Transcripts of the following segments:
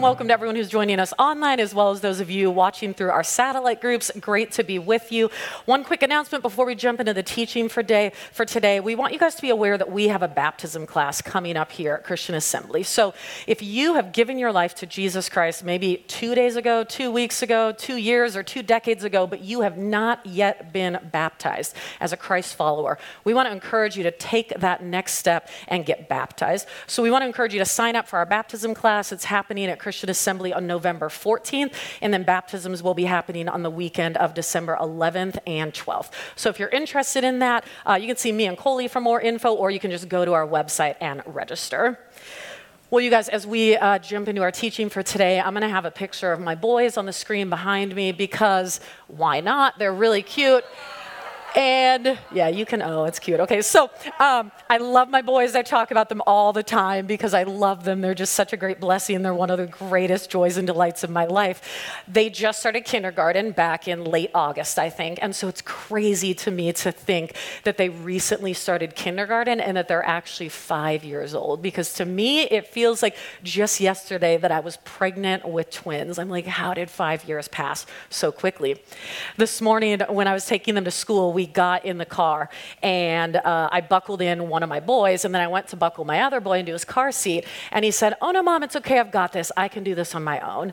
welcome, to everyone who's joining us online, as well as those of you watching through our satellite groups. Great to be with you. One quick announcement before we jump into the teaching for day for today. We want you guys to be aware that we have a baptism class coming up here at Christian Assembly. So if you have given your life to Jesus Christ, maybe two days ago, two weeks ago, two years, or two decades ago, but you have not yet been baptized as a Christ follower, we want to encourage you to take that next step and get baptized. So we want to encourage you to sign up for our baptism class. It's happening at Christian Assembly on November 14th, and then baptisms will be happening on the weekend of December 11th and 12th. So if you're interested in that, uh, you can see me and Coley for more info, or you can just go to our website and register. Well, you guys, as we uh, jump into our teaching for today, I'm going to have a picture of my boys on the screen behind me because why not? They're really cute. And yeah, you can, oh, it's cute. Okay, so um, I love my boys. I talk about them all the time because I love them. They're just such a great blessing. They're one of the greatest joys and delights of my life. They just started kindergarten back in late August, I think. And so it's crazy to me to think that they recently started kindergarten and that they're actually five years old because to me, it feels like just yesterday that I was pregnant with twins. I'm like, how did five years pass so quickly? This morning, when I was taking them to school, we got in the car and uh, I buckled in one of my boys, and then I went to buckle my other boy into his car seat, and he said, Oh no, mom, it's okay, I've got this. I can do this on my own.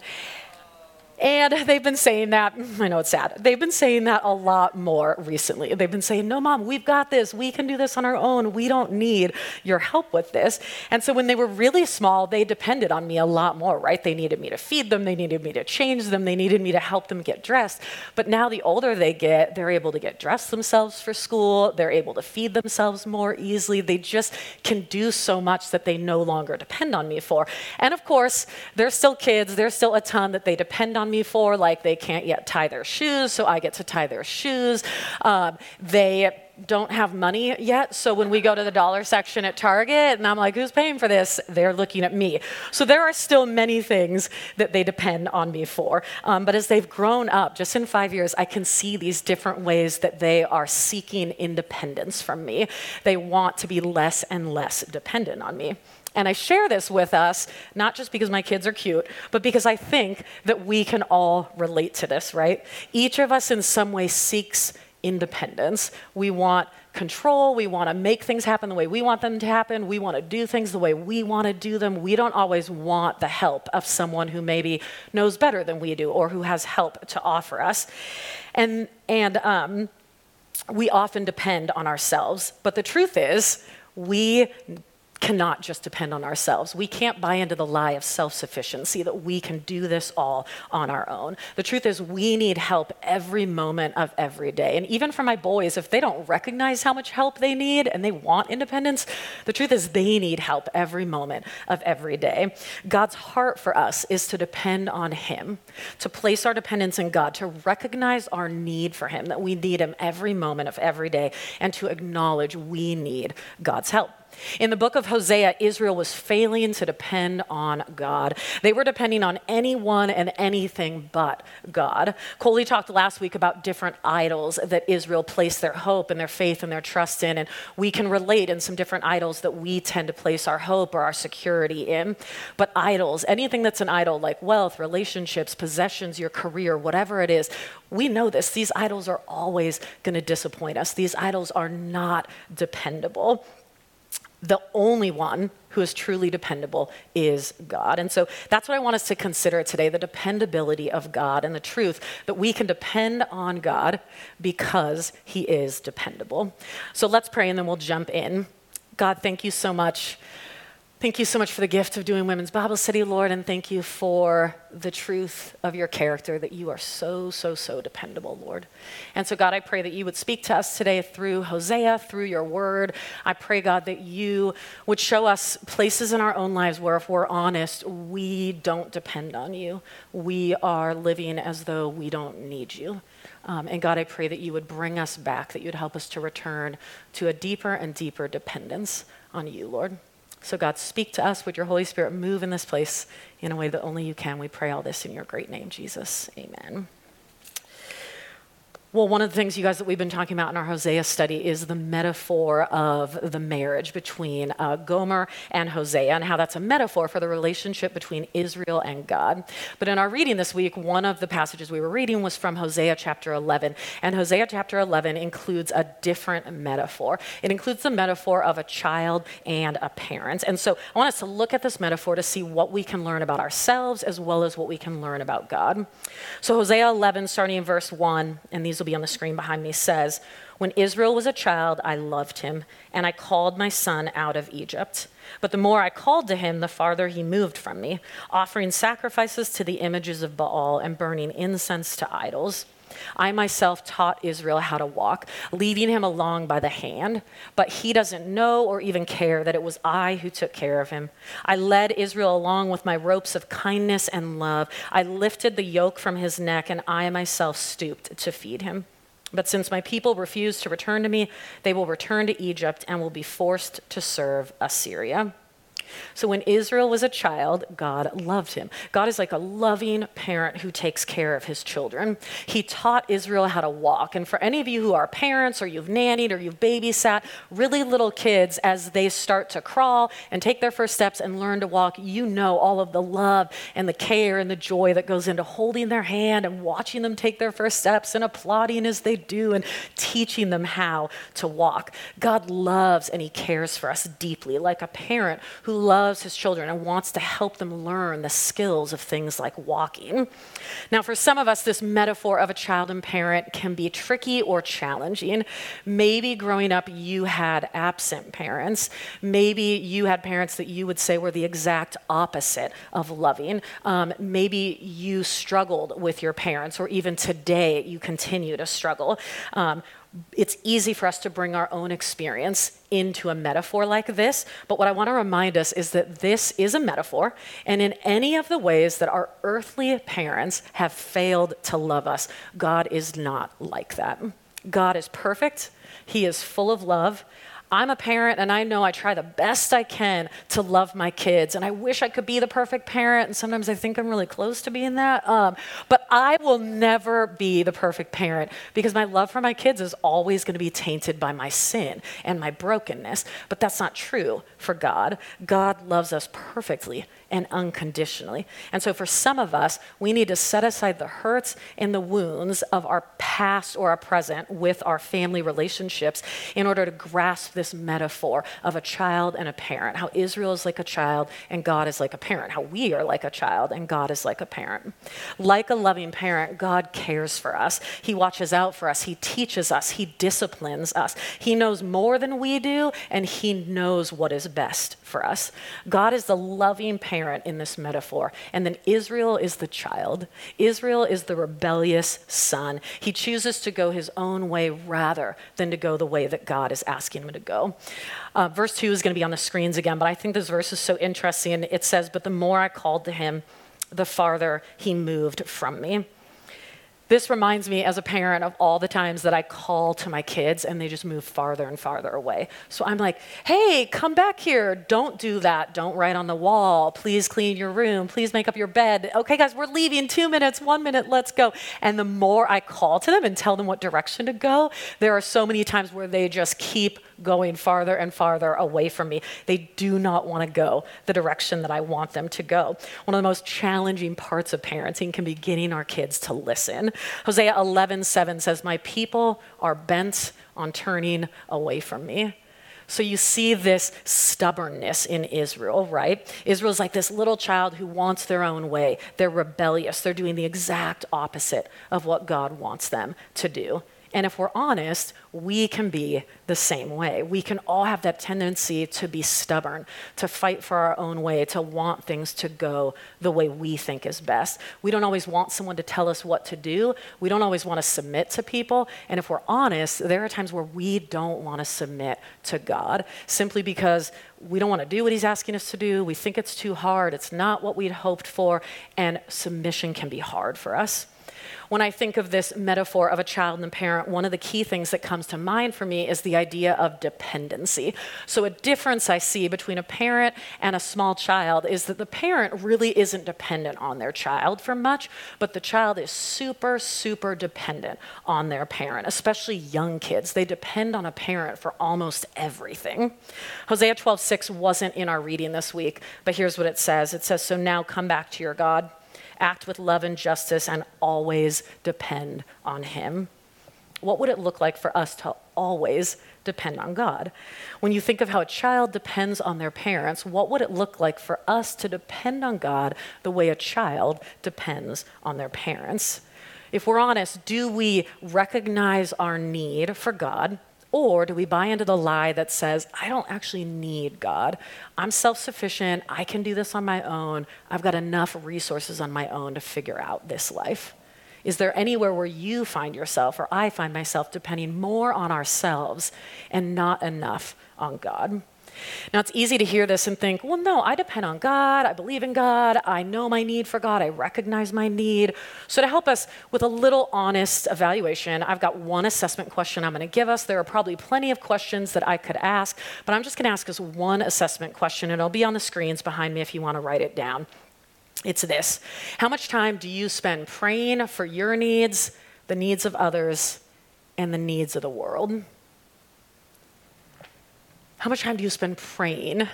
And they've been saying that, I know it's sad, they've been saying that a lot more recently. They've been saying, No, mom, we've got this. We can do this on our own. We don't need your help with this. And so when they were really small, they depended on me a lot more, right? They needed me to feed them, they needed me to change them, they needed me to help them get dressed. But now the older they get, they're able to get dressed themselves for school, they're able to feed themselves more easily. They just can do so much that they no longer depend on me for. And of course, they're still kids, there's still a ton that they depend on me for, like they can't yet tie their shoes, so I get to tie their shoes. Um, they don't have money yet, so when we go to the dollar section at Target and I'm like, who's paying for this? They're looking at me. So there are still many things that they depend on me for. Um, but as they've grown up, just in five years, I can see these different ways that they are seeking independence from me. They want to be less and less dependent on me. And I share this with us, not just because my kids are cute, but because I think that we can all relate to this, right? Each of us, in some way, seeks independence. We want control. We want to make things happen the way we want them to happen. We want to do things the way we want to do them. We don't always want the help of someone who maybe knows better than we do or who has help to offer us. And, and um, we often depend on ourselves. But the truth is, we cannot just depend on ourselves. We can't buy into the lie of self sufficiency that we can do this all on our own. The truth is, we need help every moment of every day. And even for my boys, if they don't recognize how much help they need and they want independence, the truth is, they need help every moment of every day. God's heart for us is to depend on Him, to place our dependence in God, to recognize our need for Him, that we need Him every moment of every day, and to acknowledge we need God's help. In the book of Hosea, Israel was failing to depend on God. They were depending on anyone and anything but God. Coley talked last week about different idols that Israel placed their hope and their faith and their trust in, and we can relate in some different idols that we tend to place our hope or our security in. But idols, anything that's an idol like wealth, relationships, possessions, your career, whatever it is, we know this. These idols are always going to disappoint us. These idols are not dependable the only one who is truly dependable is God. And so that's what I want us to consider today the dependability of God and the truth that we can depend on God because he is dependable. So let's pray and then we'll jump in. God, thank you so much Thank you so much for the gift of doing Women's Bible Study, Lord, and thank you for the truth of your character that you are so, so, so dependable, Lord. And so, God, I pray that you would speak to us today through Hosea, through your word. I pray, God, that you would show us places in our own lives where, if we're honest, we don't depend on you. We are living as though we don't need you. Um, and God, I pray that you would bring us back, that you'd help us to return to a deeper and deeper dependence on you, Lord. So, God, speak to us. Would your Holy Spirit move in this place in a way that only you can? We pray all this in your great name, Jesus. Amen. Well, one of the things, you guys, that we've been talking about in our Hosea study is the metaphor of the marriage between uh, Gomer and Hosea, and how that's a metaphor for the relationship between Israel and God. But in our reading this week, one of the passages we were reading was from Hosea chapter 11. And Hosea chapter 11 includes a different metaphor. It includes the metaphor of a child and a parent. And so I want us to look at this metaphor to see what we can learn about ourselves as well as what we can learn about God. So, Hosea 11, starting in verse 1, and these will be on the screen behind me, says, When Israel was a child, I loved him, and I called my son out of Egypt. But the more I called to him, the farther he moved from me, offering sacrifices to the images of Baal and burning incense to idols. I myself taught Israel how to walk, leading him along by the hand, but he doesn't know or even care that it was I who took care of him. I led Israel along with my ropes of kindness and love. I lifted the yoke from his neck, and I myself stooped to feed him. But since my people refuse to return to me, they will return to Egypt and will be forced to serve Assyria. So when Israel was a child, God loved him. God is like a loving parent who takes care of his children. He taught Israel how to walk. And for any of you who are parents or you've nannied or you've babysat really little kids as they start to crawl and take their first steps and learn to walk, you know all of the love and the care and the joy that goes into holding their hand and watching them take their first steps and applauding as they do and teaching them how to walk. God loves and he cares for us deeply, like a parent who loves his children and wants to help them learn the skills of things like walking. Now, for some of us, this metaphor of a child and parent can be tricky or challenging. Maybe growing up, you had absent parents. Maybe you had parents that you would say were the exact opposite of loving. Um, maybe you struggled with your parents, or even today, you continue to struggle. Um, it's easy for us to bring our own experience into a metaphor like this. But what I want to remind us is that this is a metaphor. And in any of the ways that our earthly parents have failed to love us, God is not like that. God is perfect, He is full of love. I'm a parent and I know I try the best I can to love my kids. And I wish I could be the perfect parent. And sometimes I think I'm really close to being that. Um, but I will never be the perfect parent because my love for my kids is always going to be tainted by my sin and my brokenness. But that's not true for God. God loves us perfectly and unconditionally. And so, for some of us, we need to set aside the hurts and the wounds of our past or our present with our family relationships in order to grasp this metaphor of a child and a parent. How Israel is like a child and God is like a parent. How we are like a child and God is like a parent. Like a loving parent, God cares for us. He watches out for us. He teaches us. He disciplines us. He knows more than we do, and He knows what is best for us. God is the loving parent in this metaphor. And then Israel is the child. Israel is the rebellious son. He chooses to go his own way rather than to go the way that God is asking him to go. Uh, verse 2 is going to be on the screens again, but I think this verse is so interesting. It says, But the more I called to him, the farther he moved from me. This reminds me as a parent of all the times that I call to my kids and they just move farther and farther away. So I'm like, hey, come back here. Don't do that. Don't write on the wall. Please clean your room. Please make up your bed. Okay, guys, we're leaving. Two minutes, one minute, let's go. And the more I call to them and tell them what direction to go, there are so many times where they just keep going farther and farther away from me. They do not want to go the direction that I want them to go. One of the most challenging parts of parenting can be getting our kids to listen. Hosea 11:7 says, "My people are bent on turning away from me." So you see this stubbornness in Israel, right? Israel's like this little child who wants their own way. They're rebellious. They're doing the exact opposite of what God wants them to do. And if we're honest, we can be the same way. We can all have that tendency to be stubborn, to fight for our own way, to want things to go the way we think is best. We don't always want someone to tell us what to do. We don't always want to submit to people. And if we're honest, there are times where we don't want to submit to God simply because we don't want to do what He's asking us to do. We think it's too hard. It's not what we'd hoped for. And submission can be hard for us. When I think of this metaphor of a child and a parent, one of the key things that comes to mind for me is the idea of dependency. So, a difference I see between a parent and a small child is that the parent really isn't dependent on their child for much, but the child is super, super dependent on their parent, especially young kids. They depend on a parent for almost everything. Hosea 12:6 wasn't in our reading this week, but here's what it says. It says, "So now come back to your God." Act with love and justice, and always depend on Him. What would it look like for us to always depend on God? When you think of how a child depends on their parents, what would it look like for us to depend on God the way a child depends on their parents? If we're honest, do we recognize our need for God? Or do we buy into the lie that says, I don't actually need God? I'm self sufficient. I can do this on my own. I've got enough resources on my own to figure out this life. Is there anywhere where you find yourself, or I find myself, depending more on ourselves and not enough on God? Now, it's easy to hear this and think, well, no, I depend on God. I believe in God. I know my need for God. I recognize my need. So, to help us with a little honest evaluation, I've got one assessment question I'm going to give us. There are probably plenty of questions that I could ask, but I'm just going to ask us one assessment question, and it'll be on the screens behind me if you want to write it down. It's this How much time do you spend praying for your needs, the needs of others, and the needs of the world? How much time do you spend praying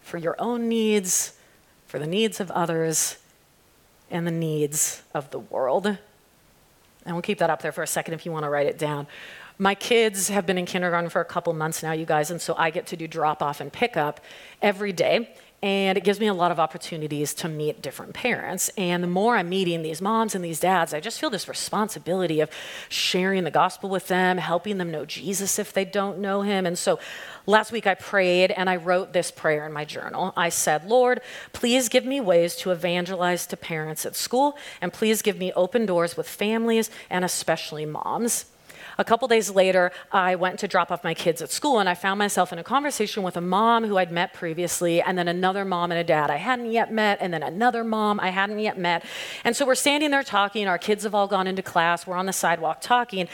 for your own needs, for the needs of others, and the needs of the world? And we'll keep that up there for a second if you want to write it down. My kids have been in kindergarten for a couple months now, you guys, and so I get to do drop off and pick up every day. And it gives me a lot of opportunities to meet different parents. And the more I'm meeting these moms and these dads, I just feel this responsibility of sharing the gospel with them, helping them know Jesus if they don't know him. And so last week I prayed and I wrote this prayer in my journal. I said, Lord, please give me ways to evangelize to parents at school, and please give me open doors with families and especially moms. A couple days later, I went to drop off my kids at school, and I found myself in a conversation with a mom who I'd met previously, and then another mom and a dad I hadn't yet met, and then another mom I hadn't yet met. And so we're standing there talking. Our kids have all gone into class. We're on the sidewalk talking.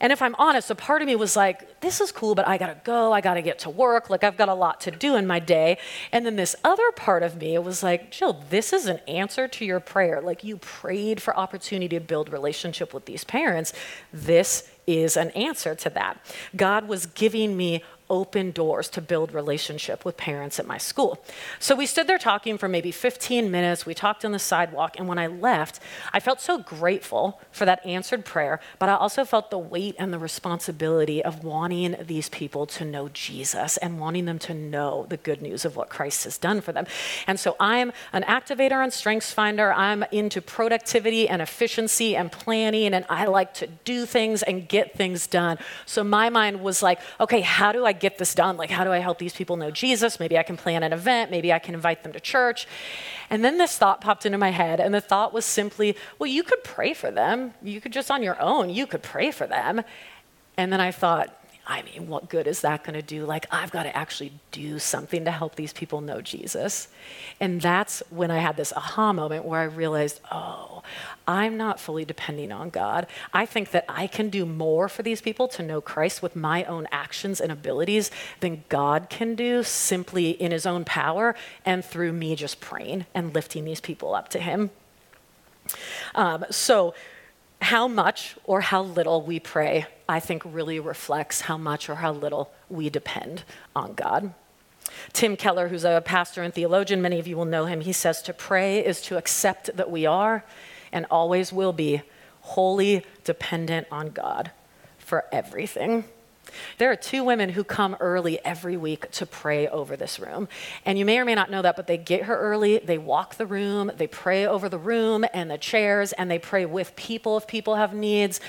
And if I'm honest, a part of me was like, this is cool, but I gotta go, I gotta get to work, like I've got a lot to do in my day. And then this other part of me was like, Jill, this is an answer to your prayer. Like you prayed for opportunity to build relationship with these parents. This is an answer to that. God was giving me open doors to build relationship with parents at my school. So we stood there talking for maybe 15 minutes. We talked on the sidewalk, and when I left, I felt so grateful for that answered prayer, but I also felt the weight and the responsibility of wanting these people to know Jesus and wanting them to know the good news of what Christ has done for them. And so I'm an activator and strengths finder. I'm into productivity and efficiency and planning, and I like to do things and get things done. So my mind was like, okay, how do I get this done? Like, how do I help these people know Jesus? Maybe I can plan an event. Maybe I can invite them to church. And then this thought popped into my head, and the thought was simply, well, you could pray for them. You could just on your own, you could pray for them. And then I thought, I mean, what good is that going to do? Like, I've got to actually do something to help these people know Jesus. And that's when I had this aha moment where I realized, oh, I'm not fully depending on God. I think that I can do more for these people to know Christ with my own actions and abilities than God can do simply in his own power and through me just praying and lifting these people up to him. Um, so, how much or how little we pray, I think, really reflects how much or how little we depend on God. Tim Keller, who's a pastor and theologian, many of you will know him, he says to pray is to accept that we are and always will be wholly dependent on God for everything. There are two women who come early every week to pray over this room. And you may or may not know that, but they get here early, they walk the room, they pray over the room and the chairs, and they pray with people if people have needs.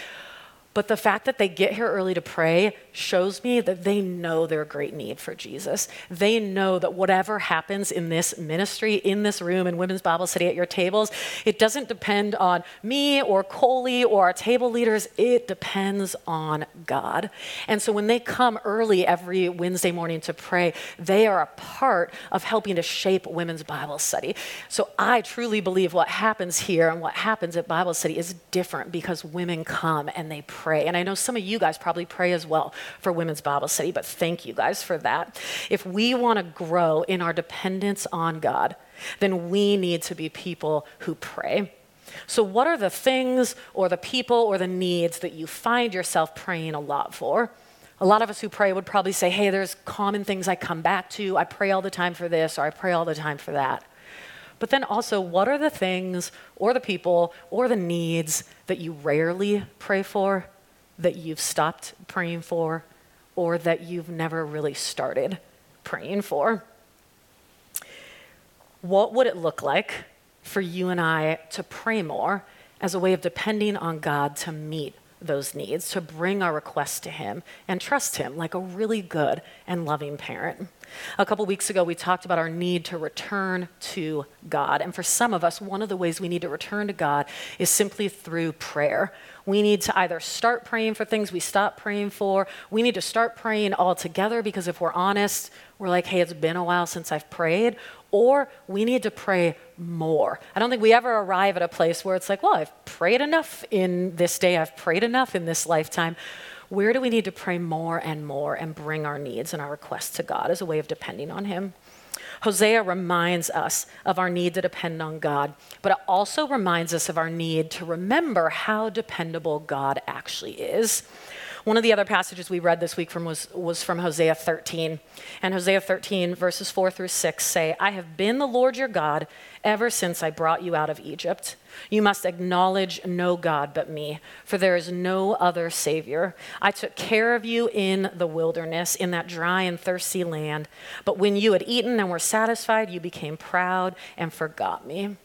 But the fact that they get here early to pray shows me that they know their great need for Jesus. They know that whatever happens in this ministry, in this room, in Women's Bible Study at your tables, it doesn't depend on me or Coley or our table leaders. It depends on God. And so when they come early every Wednesday morning to pray, they are a part of helping to shape Women's Bible Study. So I truly believe what happens here and what happens at Bible study is different because women come and they pray. And I know some of you guys probably pray as well for Women's Bible Study, but thank you guys for that. If we want to grow in our dependence on God, then we need to be people who pray. So, what are the things or the people or the needs that you find yourself praying a lot for? A lot of us who pray would probably say, hey, there's common things I come back to. I pray all the time for this, or I pray all the time for that. But then also, what are the things or the people or the needs that you rarely pray for, that you've stopped praying for, or that you've never really started praying for? What would it look like for you and I to pray more as a way of depending on God to meet those needs, to bring our requests to Him and trust Him like a really good and loving parent. A couple weeks ago, we talked about our need to return to God. And for some of us, one of the ways we need to return to God is simply through prayer. We need to either start praying for things we stopped praying for. We need to start praying all together because if we're honest, we're like, hey, it's been a while since I've prayed or we need to pray more. I don't think we ever arrive at a place where it's like, well, I've prayed enough in this day, I've prayed enough in this lifetime. Where do we need to pray more and more and bring our needs and our requests to God as a way of depending on Him? Hosea reminds us of our need to depend on God, but it also reminds us of our need to remember how dependable God actually is. One of the other passages we read this week from was, was from Hosea 13. And Hosea 13, verses 4 through 6 say, I have been the Lord your God ever since I brought you out of Egypt. You must acknowledge no God but me, for there is no other Savior. I took care of you in the wilderness, in that dry and thirsty land. But when you had eaten and were satisfied, you became proud and forgot me.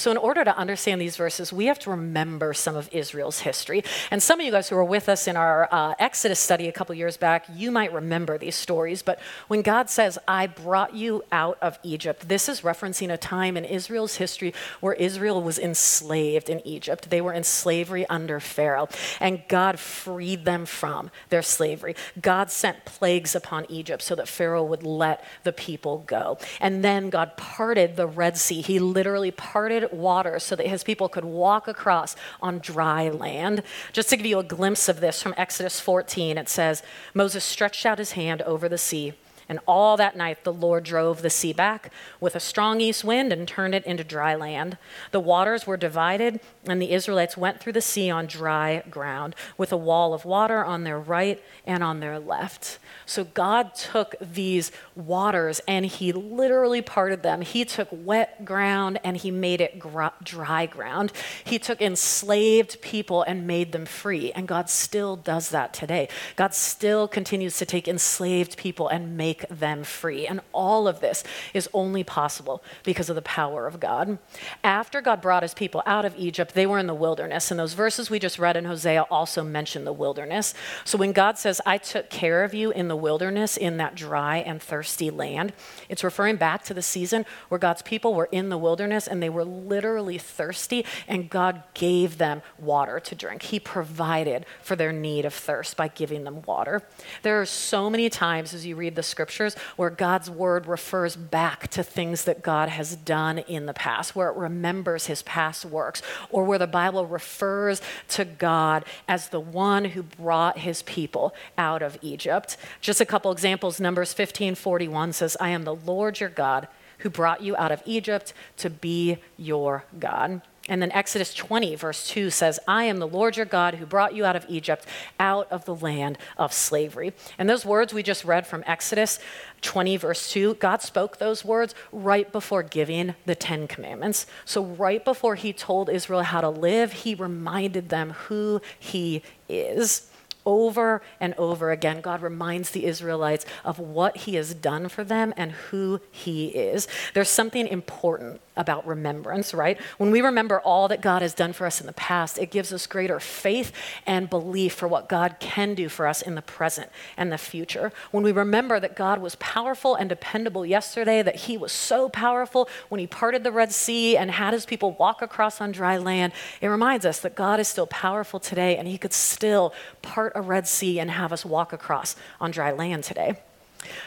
So, in order to understand these verses, we have to remember some of Israel's history. And some of you guys who were with us in our uh, Exodus study a couple years back, you might remember these stories. But when God says, I brought you out of Egypt, this is referencing a time in Israel's history where Israel was enslaved in Egypt. They were in slavery under Pharaoh, and God freed them from their slavery. God sent plagues upon Egypt so that Pharaoh would let the people go. And then God parted the Red Sea. He literally parted water so that his people could walk across on dry land. Just to give you a glimpse of this from Exodus 14, it says Moses stretched out his hand over the sea and all that night the Lord drove the sea back with a strong east wind and turned it into dry land. The waters were divided, and the Israelites went through the sea on dry ground, with a wall of water on their right and on their left. So God took these waters and he literally parted them. He took wet ground and he made it dry ground. He took enslaved people and made them free. And God still does that today. God still continues to take enslaved people and make make them free. And all of this is only possible because of the power of God. After God brought his people out of Egypt, they were in the wilderness. And those verses we just read in Hosea also mention the wilderness. So when God says, I took care of you in the wilderness, in that dry and thirsty land, it's referring back to the season where God's people were in the wilderness and they were literally thirsty, and God gave them water to drink. He provided for their need of thirst by giving them water. There are so many times as you read the scripture scriptures where God's word refers back to things that God has done in the past, where it remembers his past works, or where the Bible refers to God as the one who brought his people out of Egypt. Just a couple examples Numbers 15 41 says, I am the Lord your God who brought you out of Egypt to be your God. And then Exodus 20, verse 2 says, I am the Lord your God who brought you out of Egypt, out of the land of slavery. And those words we just read from Exodus 20, verse 2, God spoke those words right before giving the Ten Commandments. So, right before he told Israel how to live, he reminded them who he is. Over and over again, God reminds the Israelites of what He has done for them and who He is. There's something important about remembrance, right? When we remember all that God has done for us in the past, it gives us greater faith and belief for what God can do for us in the present and the future. When we remember that God was powerful and dependable yesterday, that He was so powerful when He parted the Red Sea and had His people walk across on dry land, it reminds us that God is still powerful today and He could still part a Red Sea and have us walk across on dry land today.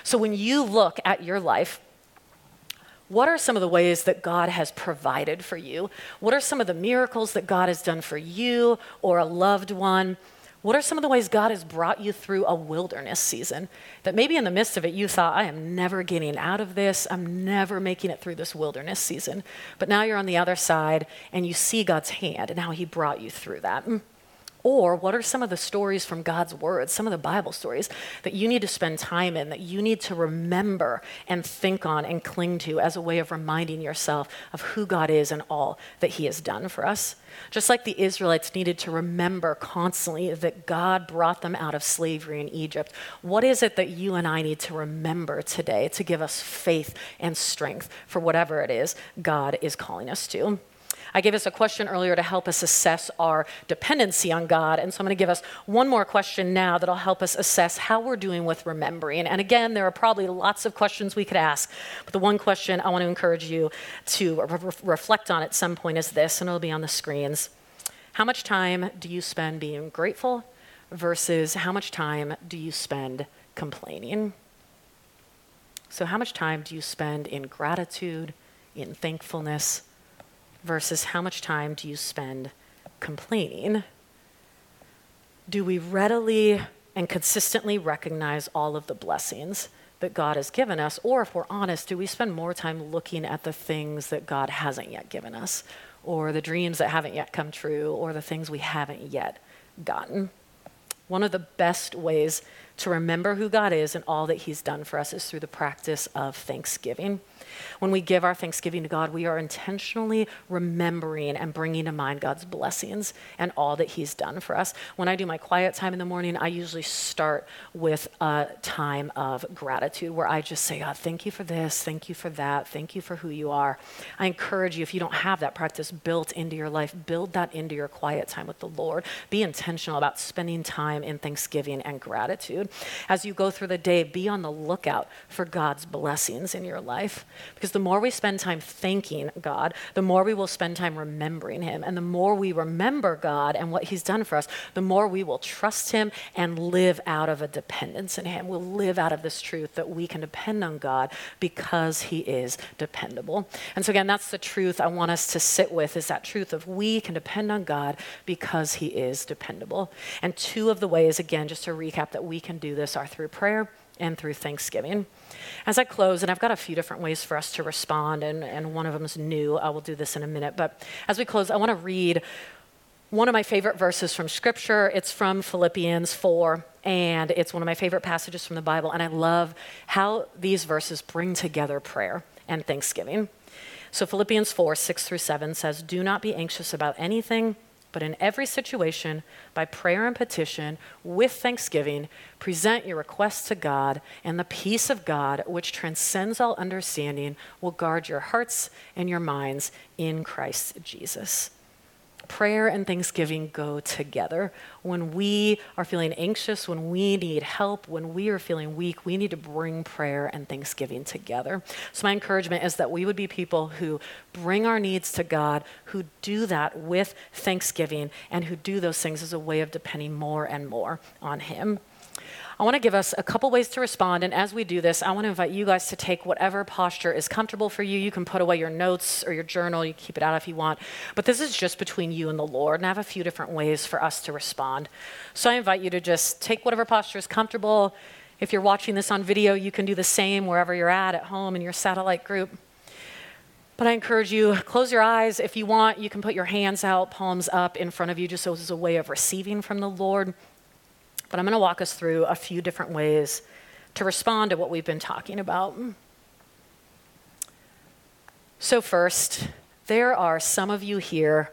So when you look at your life, what are some of the ways that God has provided for you? What are some of the miracles that God has done for you or a loved one? What are some of the ways God has brought you through a wilderness season that maybe in the midst of it you thought, I am never getting out of this, I'm never making it through this wilderness season. But now you're on the other side and you see God's hand and how He brought you through that. Or what are some of the stories from God's Word, some of the Bible stories that you need to spend time in, that you need to remember and think on and cling to as a way of reminding yourself of who God is and all that He has done for us? Just like the Israelites needed to remember constantly that God brought them out of slavery in Egypt, what is it that you and I need to remember today to give us faith and strength for whatever it is God is calling us to? I gave us a question earlier to help us assess our dependency on God. And so I'm going to give us one more question now that'll help us assess how we're doing with remembering. And again, there are probably lots of questions we could ask. But the one question I want to encourage you to re- reflect on at some point is this, and it'll be on the screens. How much time do you spend being grateful versus how much time do you spend complaining? So, how much time do you spend in gratitude, in thankfulness? Versus how much time do you spend complaining? Do we readily and consistently recognize all of the blessings that God has given us? Or if we're honest, do we spend more time looking at the things that God hasn't yet given us, or the dreams that haven't yet come true, or the things we haven't yet gotten? One of the best ways to remember who God is and all that He's done for us is through the practice of thanksgiving. When we give our thanksgiving to God, we are intentionally remembering and bringing to mind God's blessings and all that He's done for us. When I do my quiet time in the morning, I usually start with a time of gratitude where I just say, God, thank you for this, thank you for that, thank you for who you are. I encourage you, if you don't have that practice built into your life, build that into your quiet time with the Lord. Be intentional about spending time in thanksgiving and gratitude. As you go through the day, be on the lookout for God's blessings in your life. Because the more we spend time thanking God, the more we will spend time remembering Him. And the more we remember God and what He's done for us, the more we will trust Him and live out of a dependence in Him. We'll live out of this truth that we can depend on God because He is dependable. And so, again, that's the truth I want us to sit with is that truth of we can depend on God because He is dependable. And two of the ways, again, just to recap, that we can do this are through prayer and through thanksgiving. As I close, and I've got a few different ways for us to respond, and, and one of them is new. I will do this in a minute. But as we close, I want to read one of my favorite verses from Scripture. It's from Philippians 4, and it's one of my favorite passages from the Bible. And I love how these verses bring together prayer and thanksgiving. So, Philippians 4, 6 through 7 says, Do not be anxious about anything but in every situation, by prayer and petition, with thanksgiving, present your requests to God, and the peace of God, which transcends all understanding, will guard your hearts and your minds in Christ Jesus prayer and thanksgiving go together. When we are feeling anxious, when we need help, when we are feeling weak, we need to bring prayer and thanksgiving together. So, my encouragement is that we would be people who bring our needs to God, who do that with thanksgiving, and who do those things as a way of depending more and more on Him. I want to give us a couple ways to respond. And as we do this, I want to invite you guys to take whatever posture is comfortable for you. You can put away your notes or your journal, you keep it out if you want. But this is just between you and the Lord. And I have a few different ways for us to respond. So I invite you to just take whatever posture is comfortable. If you're watching this on video, you can do the same wherever you're at, at home, in your satellite group. But I encourage you, close your eyes. If you want, you can put your hands out, palms up in front of you, just so as a way of receiving from the Lord. But I'm going to walk us through a few different ways to respond to what we've been talking about. So, first, there are some of you here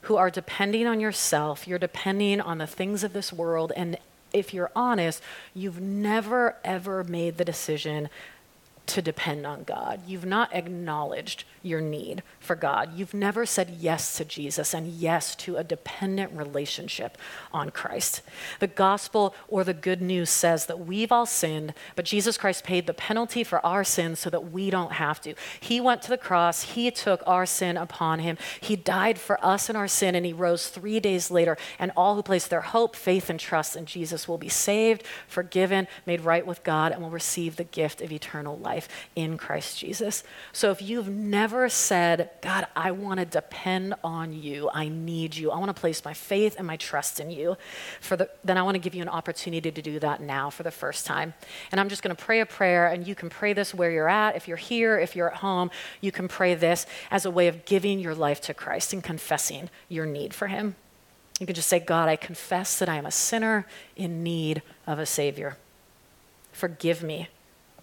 who are depending on yourself. You're depending on the things of this world. And if you're honest, you've never, ever made the decision to depend on God. You've not acknowledged your need for God. You've never said yes to Jesus and yes to a dependent relationship on Christ. The gospel or the good news says that we've all sinned, but Jesus Christ paid the penalty for our sins so that we don't have to. He went to the cross, He took our sin upon Him. He died for us in our sin, and He rose three days later. And all who place their hope, faith, and trust in Jesus will be saved, forgiven, made right with God, and will receive the gift of eternal life in Christ Jesus. So if you've never said, God, I want to depend on you, I need you, I want to place my faith and my trust in you, for the, then I want to give you an opportunity to do that now for the first time. And I'm just going to pray a prayer, and you can pray this where you're at. If you're here, if you're at home, you can pray this as a way of giving your life to Christ and confessing your need for Him. You can just say, God, I confess that I am a sinner in need of a Savior. Forgive me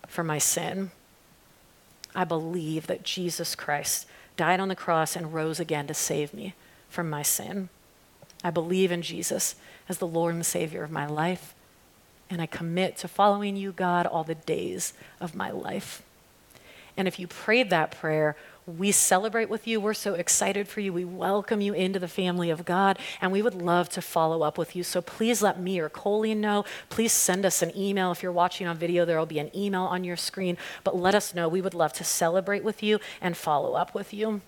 for my sin. I believe that Jesus Christ died on the cross and rose again to save me from my sin. I believe in Jesus as the Lord and Savior of my life, and I commit to following you, God, all the days of my life. And if you prayed that prayer, we celebrate with you. We're so excited for you. We welcome you into the family of God, and we would love to follow up with you. So please let me or Colleen know. Please send us an email. If you're watching on video, there will be an email on your screen. But let us know. We would love to celebrate with you and follow up with you.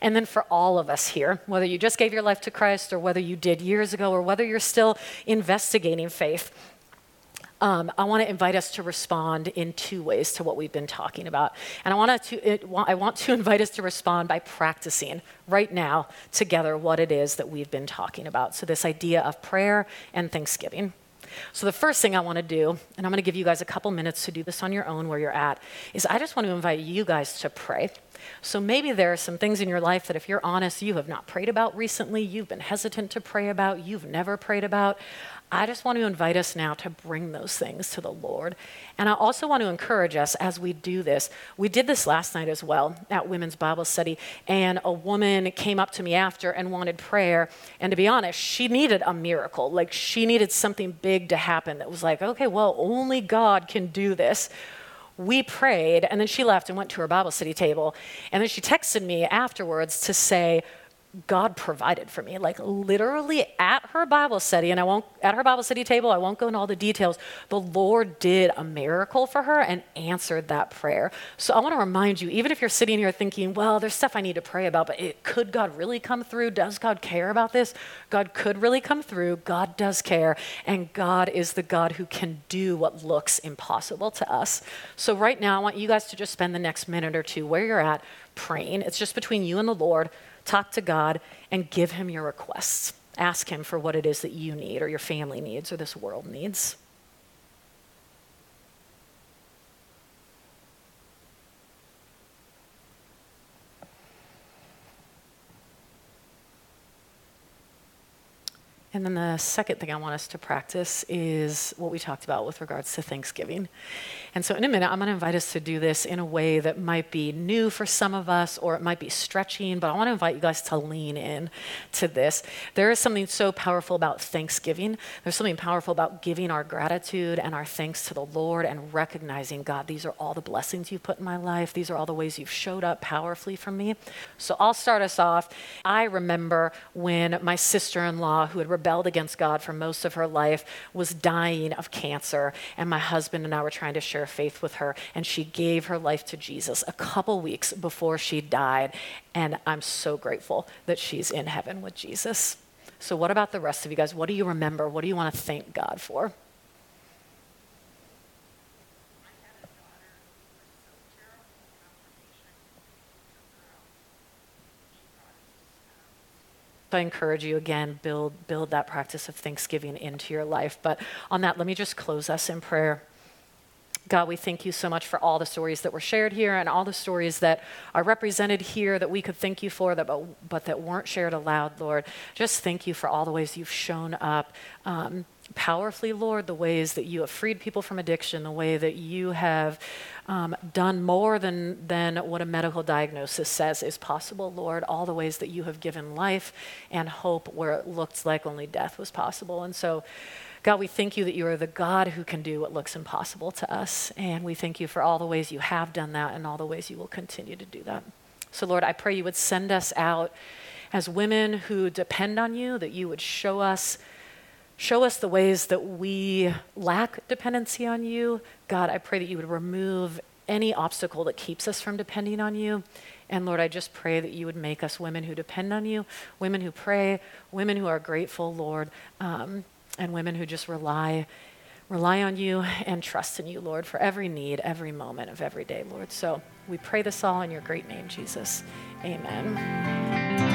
And then for all of us here, whether you just gave your life to Christ or whether you did years ago or whether you're still investigating faith, um, I want to invite us to respond in two ways to what we've been talking about. And I want, to, it, I want to invite us to respond by practicing right now together what it is that we've been talking about. So, this idea of prayer and thanksgiving. So, the first thing I want to do, and I'm going to give you guys a couple minutes to do this on your own where you're at, is I just want to invite you guys to pray. So, maybe there are some things in your life that, if you're honest, you have not prayed about recently, you've been hesitant to pray about, you've never prayed about. I just want to invite us now to bring those things to the Lord. And I also want to encourage us as we do this. We did this last night as well at Women's Bible Study, and a woman came up to me after and wanted prayer. And to be honest, she needed a miracle. Like she needed something big to happen that was like, okay, well, only God can do this we prayed, and then she left and went to her Bible study table. And then she texted me afterwards to say, God provided for me, like literally at her Bible study, and I won't, at her Bible study table, I won't go into all the details. The Lord did a miracle for her and answered that prayer. So I want to remind you, even if you're sitting here thinking, well, there's stuff I need to pray about, but it, could God really come through? Does God care about this? God could really come through. God does care. And God is the God who can do what looks impossible to us. So right now, I want you guys to just spend the next minute or two where you're at praying. It's just between you and the Lord talk to God, and give Him your requests. Ask Him for what it is that you need, or your family needs, or this world needs. And then the second thing I want us to practice is what we talked about with regards to Thanksgiving. And so, in a minute, I'm going to invite us to do this in a way that might be new for some of us or it might be stretching, but I want to invite you guys to lean in to this. There is something so powerful about Thanksgiving. There's something powerful about giving our gratitude and our thanks to the Lord and recognizing, God, these are all the blessings you've put in my life. These are all the ways you've showed up powerfully for me. So, I'll start us off. I remember when my sister in law, who had rebelled against God for most of her life, was dying of cancer. And my husband and I were trying to share faith with her. And she gave her life to Jesus a couple weeks before she died. And I'm so grateful that she's in heaven with Jesus. So, what about the rest of you guys? What do you remember? What do you want to thank God for? I encourage you again, build, build that practice of thanksgiving into your life. But on that, let me just close us in prayer. God, we thank you so much for all the stories that were shared here and all the stories that are represented here that we could thank you for, that, but, but that weren't shared aloud, Lord. Just thank you for all the ways you've shown up um, powerfully, Lord, the ways that you have freed people from addiction, the way that you have um, done more than, than what a medical diagnosis says is possible, Lord, all the ways that you have given life and hope where it looked like only death was possible. And so, God, we thank you that you are the God who can do what looks impossible to us. And we thank you for all the ways you have done that and all the ways you will continue to do that. So, Lord, I pray you would send us out as women who depend on you, that you would show us. Show us the ways that we lack dependency on you. God, I pray that you would remove any obstacle that keeps us from depending on you. And Lord, I just pray that you would make us women who depend on you, women who pray, women who are grateful, Lord, um, and women who just rely rely on you and trust in you, Lord, for every need, every moment of every day, Lord. So we pray this all in your great name, Jesus. Amen.